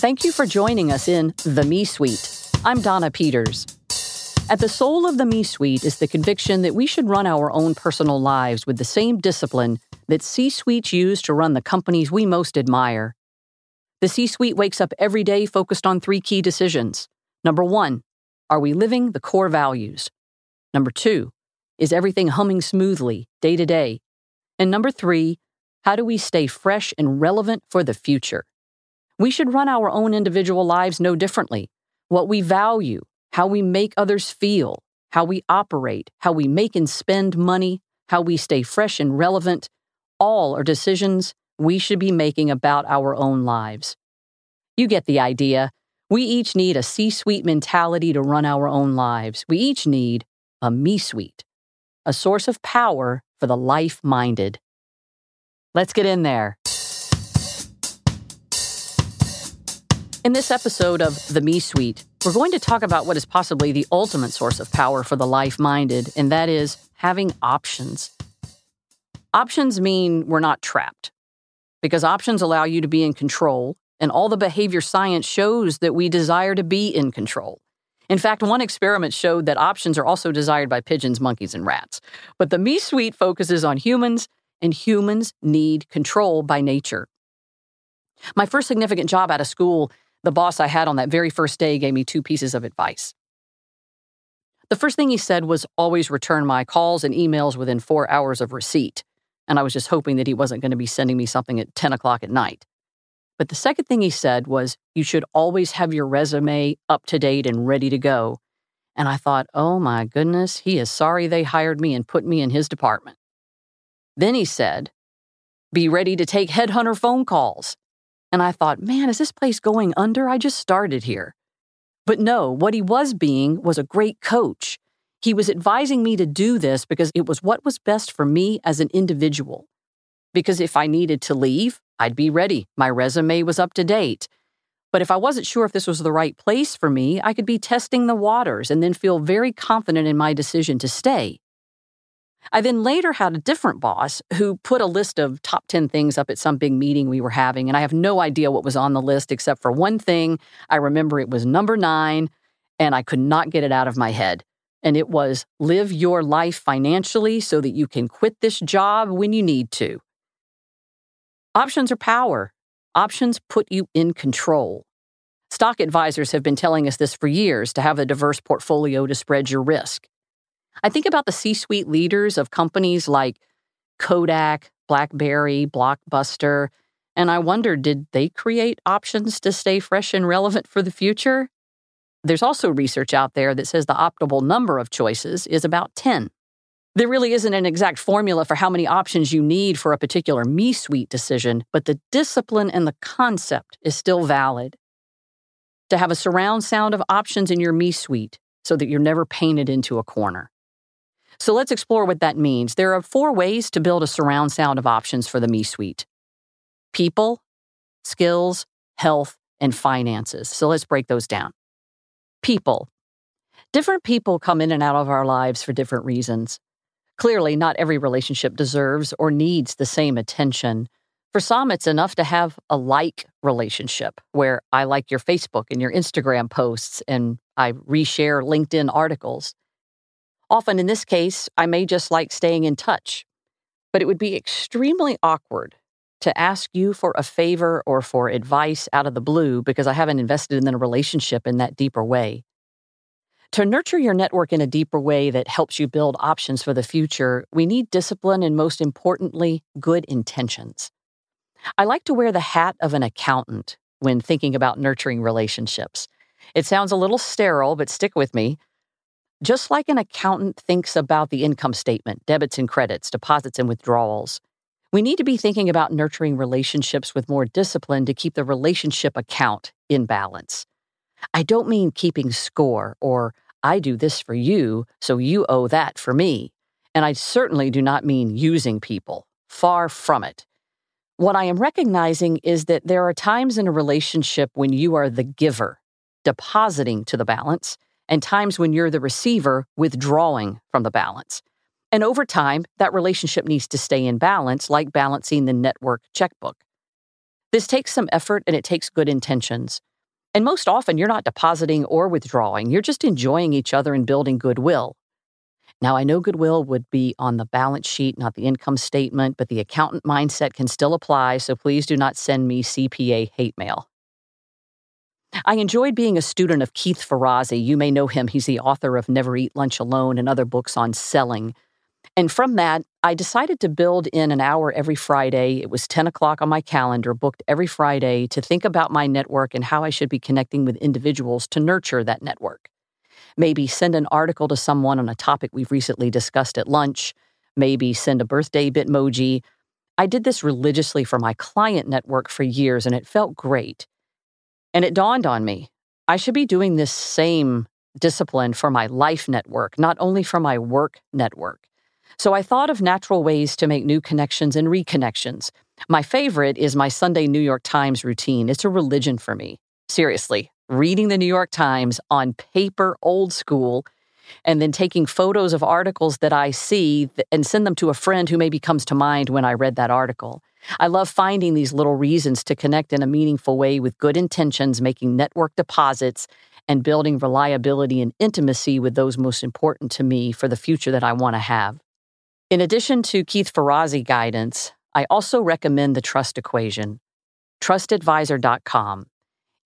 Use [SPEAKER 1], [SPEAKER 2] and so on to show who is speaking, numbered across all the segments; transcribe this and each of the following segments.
[SPEAKER 1] Thank you for joining us in The Me Suite. I'm Donna Peters. At the soul of the Me Suite is the conviction that we should run our own personal lives with the same discipline that C suites use to run the companies we most admire. The C suite wakes up every day focused on three key decisions. Number one, are we living the core values? Number two, is everything humming smoothly day to day? And number three, how do we stay fresh and relevant for the future? We should run our own individual lives no differently. What we value, how we make others feel, how we operate, how we make and spend money, how we stay fresh and relevant, all are decisions we should be making about our own lives. You get the idea. We each need a C suite mentality to run our own lives. We each need a me suite, a source of power for the life minded. Let's get in there. In this episode of The Me Suite, we're going to talk about what is possibly the ultimate source of power for the life minded, and that is having options. Options mean we're not trapped, because options allow you to be in control, and all the behavior science shows that we desire to be in control. In fact, one experiment showed that options are also desired by pigeons, monkeys, and rats. But the Me Suite focuses on humans, and humans need control by nature. My first significant job out of school the boss I had on that very first day gave me two pieces of advice. The first thing he said was always return my calls and emails within four hours of receipt, and I was just hoping that he wasn't going to be sending me something at 10 o'clock at night. But the second thing he said was you should always have your resume up to date and ready to go. And I thought, oh my goodness, he is sorry they hired me and put me in his department. Then he said, be ready to take headhunter phone calls. And I thought, man, is this place going under? I just started here. But no, what he was being was a great coach. He was advising me to do this because it was what was best for me as an individual. Because if I needed to leave, I'd be ready. My resume was up to date. But if I wasn't sure if this was the right place for me, I could be testing the waters and then feel very confident in my decision to stay. I then later had a different boss who put a list of top 10 things up at some big meeting we were having, and I have no idea what was on the list except for one thing. I remember it was number nine, and I could not get it out of my head. And it was live your life financially so that you can quit this job when you need to. Options are power. Options put you in control. Stock advisors have been telling us this for years to have a diverse portfolio to spread your risk. I think about the C suite leaders of companies like Kodak, Blackberry, Blockbuster, and I wonder did they create options to stay fresh and relevant for the future? There's also research out there that says the optimal number of choices is about 10. There really isn't an exact formula for how many options you need for a particular me suite decision, but the discipline and the concept is still valid. To have a surround sound of options in your me suite so that you're never painted into a corner. So let's explore what that means. There are four ways to build a surround sound of options for the Me Suite people, skills, health, and finances. So let's break those down. People. Different people come in and out of our lives for different reasons. Clearly, not every relationship deserves or needs the same attention. For some, it's enough to have a like relationship where I like your Facebook and your Instagram posts and I reshare LinkedIn articles. Often in this case, I may just like staying in touch, but it would be extremely awkward to ask you for a favor or for advice out of the blue because I haven't invested in a relationship in that deeper way. To nurture your network in a deeper way that helps you build options for the future, we need discipline and, most importantly, good intentions. I like to wear the hat of an accountant when thinking about nurturing relationships. It sounds a little sterile, but stick with me. Just like an accountant thinks about the income statement, debits and credits, deposits and withdrawals, we need to be thinking about nurturing relationships with more discipline to keep the relationship account in balance. I don't mean keeping score or I do this for you, so you owe that for me. And I certainly do not mean using people. Far from it. What I am recognizing is that there are times in a relationship when you are the giver, depositing to the balance, and times when you're the receiver withdrawing from the balance. And over time, that relationship needs to stay in balance, like balancing the network checkbook. This takes some effort and it takes good intentions. And most often, you're not depositing or withdrawing, you're just enjoying each other and building goodwill. Now, I know goodwill would be on the balance sheet, not the income statement, but the accountant mindset can still apply, so please do not send me CPA hate mail. I enjoyed being a student of Keith Ferrazzi. You may know him. He's the author of Never Eat Lunch Alone and other books on selling. And from that, I decided to build in an hour every Friday. It was 10 o'clock on my calendar, booked every Friday to think about my network and how I should be connecting with individuals to nurture that network. Maybe send an article to someone on a topic we've recently discussed at lunch. Maybe send a birthday bitmoji. I did this religiously for my client network for years, and it felt great. And it dawned on me I should be doing this same discipline for my life network, not only for my work network. So I thought of natural ways to make new connections and reconnections. My favorite is my Sunday New York Times routine. It's a religion for me. Seriously, reading the New York Times on paper, old school, and then taking photos of articles that I see and send them to a friend who maybe comes to mind when I read that article. I love finding these little reasons to connect in a meaningful way with good intentions, making network deposits, and building reliability and intimacy with those most important to me for the future that I want to have. In addition to Keith Ferrazzi guidance, I also recommend the trust equation, trustedadvisor.com.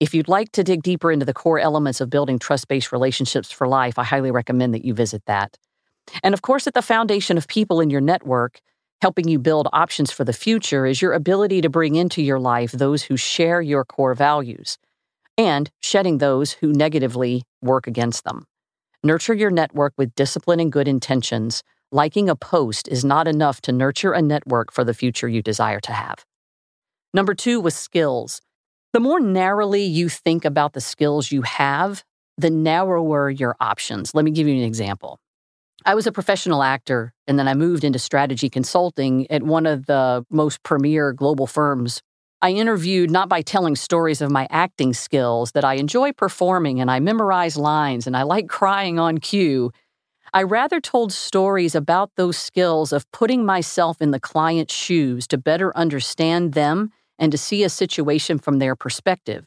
[SPEAKER 1] If you'd like to dig deeper into the core elements of building trust based relationships for life, I highly recommend that you visit that. And of course, at the foundation of people in your network, helping you build options for the future is your ability to bring into your life those who share your core values and shedding those who negatively work against them. Nurture your network with discipline and good intentions. Liking a post is not enough to nurture a network for the future you desire to have. Number two was skills. The more narrowly you think about the skills you have, the narrower your options. Let me give you an example. I was a professional actor, and then I moved into strategy consulting at one of the most premier global firms. I interviewed not by telling stories of my acting skills that I enjoy performing and I memorize lines and I like crying on cue. I rather told stories about those skills of putting myself in the client's shoes to better understand them and to see a situation from their perspective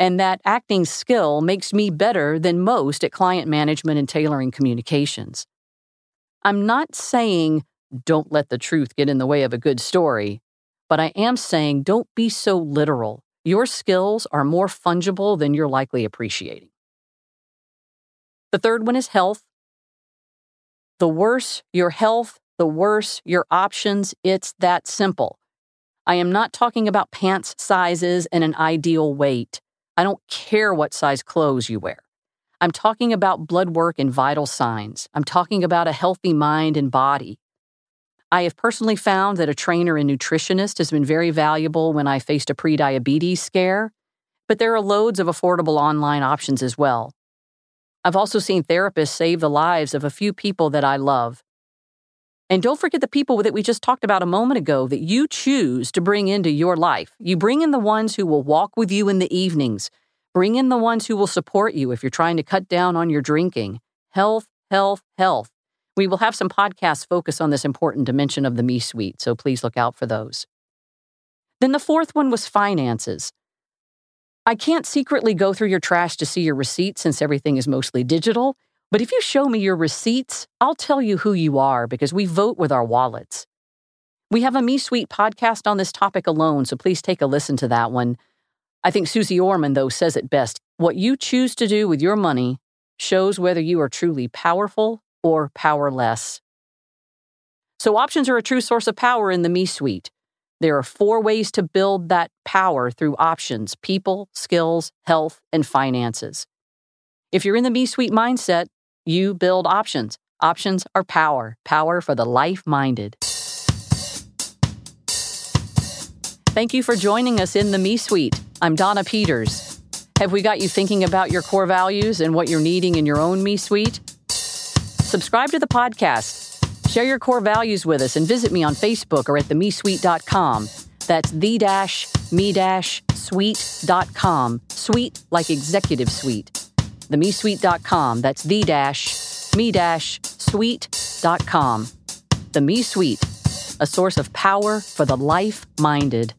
[SPEAKER 1] and that acting skill makes me better than most at client management and tailoring communications. I'm not saying don't let the truth get in the way of a good story, but I am saying don't be so literal. Your skills are more fungible than you're likely appreciating. The third one is health. The worse your health, the worse your options. It's that simple. I am not talking about pants sizes and an ideal weight. I don't care what size clothes you wear. I'm talking about blood work and vital signs. I'm talking about a healthy mind and body. I have personally found that a trainer and nutritionist has been very valuable when I faced a prediabetes scare, but there are loads of affordable online options as well. I've also seen therapists save the lives of a few people that I love. And don't forget the people that we just talked about a moment ago that you choose to bring into your life. You bring in the ones who will walk with you in the evenings. Bring in the ones who will support you if you're trying to cut down on your drinking. Health, health, health. We will have some podcasts focus on this important dimension of the Me Suite, so please look out for those. Then the fourth one was finances. I can't secretly go through your trash to see your receipts since everything is mostly digital. But if you show me your receipts, I'll tell you who you are because we vote with our wallets. We have a Me Suite podcast on this topic alone, so please take a listen to that one. I think Suze Orman, though, says it best. What you choose to do with your money shows whether you are truly powerful or powerless. So, options are a true source of power in the Me Suite. There are four ways to build that power through options people, skills, health, and finances. If you're in the Me Suite mindset, you build options. Options are power, power for the life minded. Thank you for joining us in the Me Suite. I'm Donna Peters. Have we got you thinking about your core values and what you're needing in your own Me Suite? Subscribe to the podcast. Share your core values with us and visit me on Facebook or at themesuite.com. That's the dash me dash suite.com. Suite like executive suite. Themesuite.com. That's the dash me dash, suite.com. The Me Suite, a source of power for the life minded.